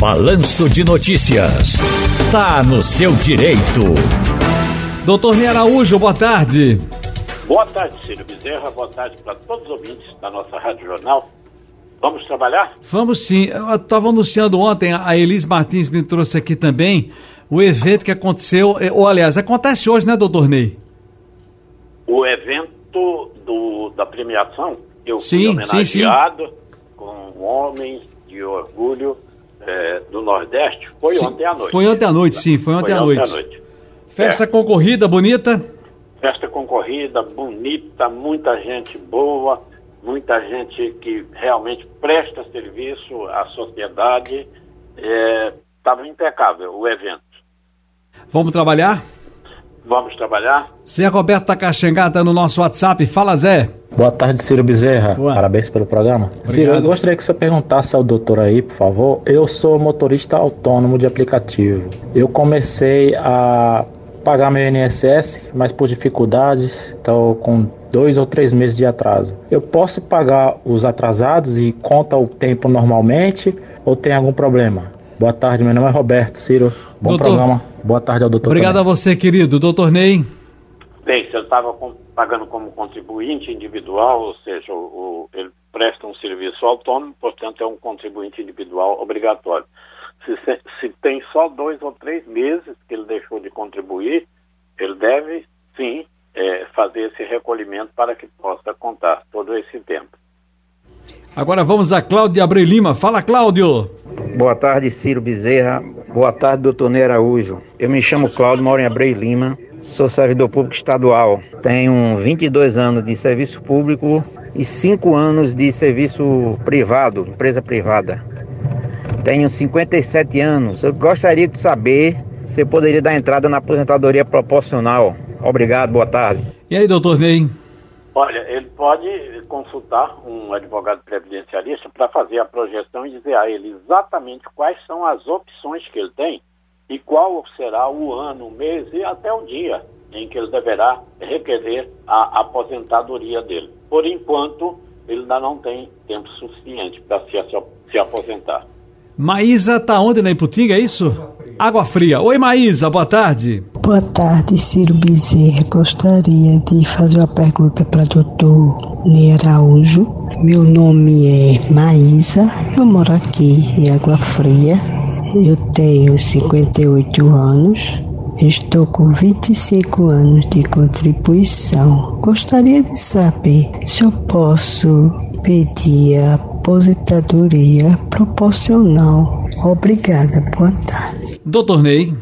Balanço de Notícias. Tá no seu direito. Doutor Ney Araújo, boa tarde. Boa tarde, Cílio Bezerra. Boa tarde para todos os ouvintes da nossa Rádio Jornal. Vamos trabalhar? Vamos sim. Eu estava anunciando ontem, a Elis Martins me trouxe aqui também o evento que aconteceu, eh, ou aliás, acontece hoje, né, doutor Ney? O evento do, da premiação, eu sim, fui homenageado sim, sim. com homens de orgulho é, do Nordeste foi Sim, ontem à noite. Foi ontem à noite, sim, foi ontem, foi à, noite. à noite. Festa é. concorrida, bonita? Festa concorrida, bonita, muita gente boa, muita gente que realmente presta serviço à sociedade. Estava é, impecável o evento. Vamos trabalhar? Vamos trabalhar. Zé Roberto Tacaxengá está no nosso WhatsApp. Fala, Zé. Boa tarde, Ciro Bezerra. Boa. Parabéns pelo programa. Obrigado. Ciro, eu gostaria que você perguntasse ao doutor aí, por favor. Eu sou motorista autônomo de aplicativo. Eu comecei a pagar meu INSS, mas por dificuldades, estou com dois ou três meses de atraso. Eu posso pagar os atrasados e conta o tempo normalmente ou tem algum problema? Boa tarde, meu nome é Roberto Ciro. Bom doutor, programa. Boa tarde ao doutor. Obrigado a você, querido. Doutor Ney. Bem, se eu estava pagando como contribuinte individual, ou seja, o, o, ele presta um serviço autônomo, portanto é um contribuinte individual obrigatório. Se, se, se tem só dois ou três meses que ele deixou de contribuir, ele deve sim é, fazer esse recolhimento para que possa contar todo esse tempo. Agora vamos a Cláudio Abreu Lima. Fala, Cláudio. Boa tarde, Ciro Bezerra. Boa tarde, doutor Ney Araújo. Eu me chamo Cláudio, moro em Abreu Lima. Sou servidor público estadual. Tenho 22 anos de serviço público e 5 anos de serviço privado, empresa privada. Tenho 57 anos. Eu gostaria de saber se eu poderia dar entrada na aposentadoria proporcional. Obrigado, boa tarde. E aí, doutor Ney? Olha, ele pode consultar um advogado previdencialista para fazer a projeção e dizer a ele exatamente quais são as opções que ele tem e qual será o ano, o mês e até o dia em que ele deverá requerer a aposentadoria dele. Por enquanto, ele ainda não tem tempo suficiente para se, se aposentar. Maísa está onde na Iputinga, é isso? Água Fria. Oi, Maísa, boa tarde. Boa tarde, Ciro Bezerra. Gostaria de fazer uma pergunta para o doutor Ney Araújo. Meu nome é Maísa, eu moro aqui em Água Fria. Eu tenho 58 anos, estou com 25 anos de contribuição. Gostaria de saber se eu posso pedir a aposentadoria proporcional. Obrigada, boa tarde. Doutor Ney.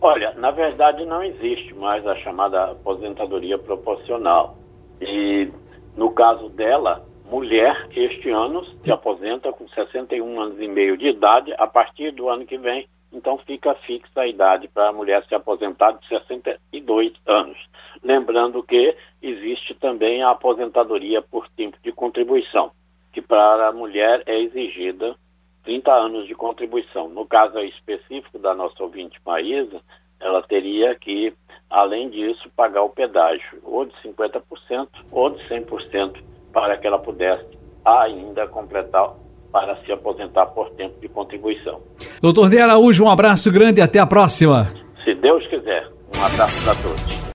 Olha, na verdade não existe mais a chamada aposentadoria proporcional. E no caso dela, mulher, este ano se aposenta com 61 anos e meio de idade, a partir do ano que vem, então fica fixa a idade para a mulher se aposentar de 62 anos. Lembrando que existe também a aposentadoria por tempo de contribuição que para a mulher é exigida 30 anos de contribuição. No caso específico da nossa ouvinte Maísa, ela teria que, além disso, pagar o pedágio, ou de 50% ou de 100%, para que ela pudesse ainda completar para se aposentar por tempo de contribuição. Doutor De Araújo, um abraço grande e até a próxima. Se Deus quiser. Um abraço para todos.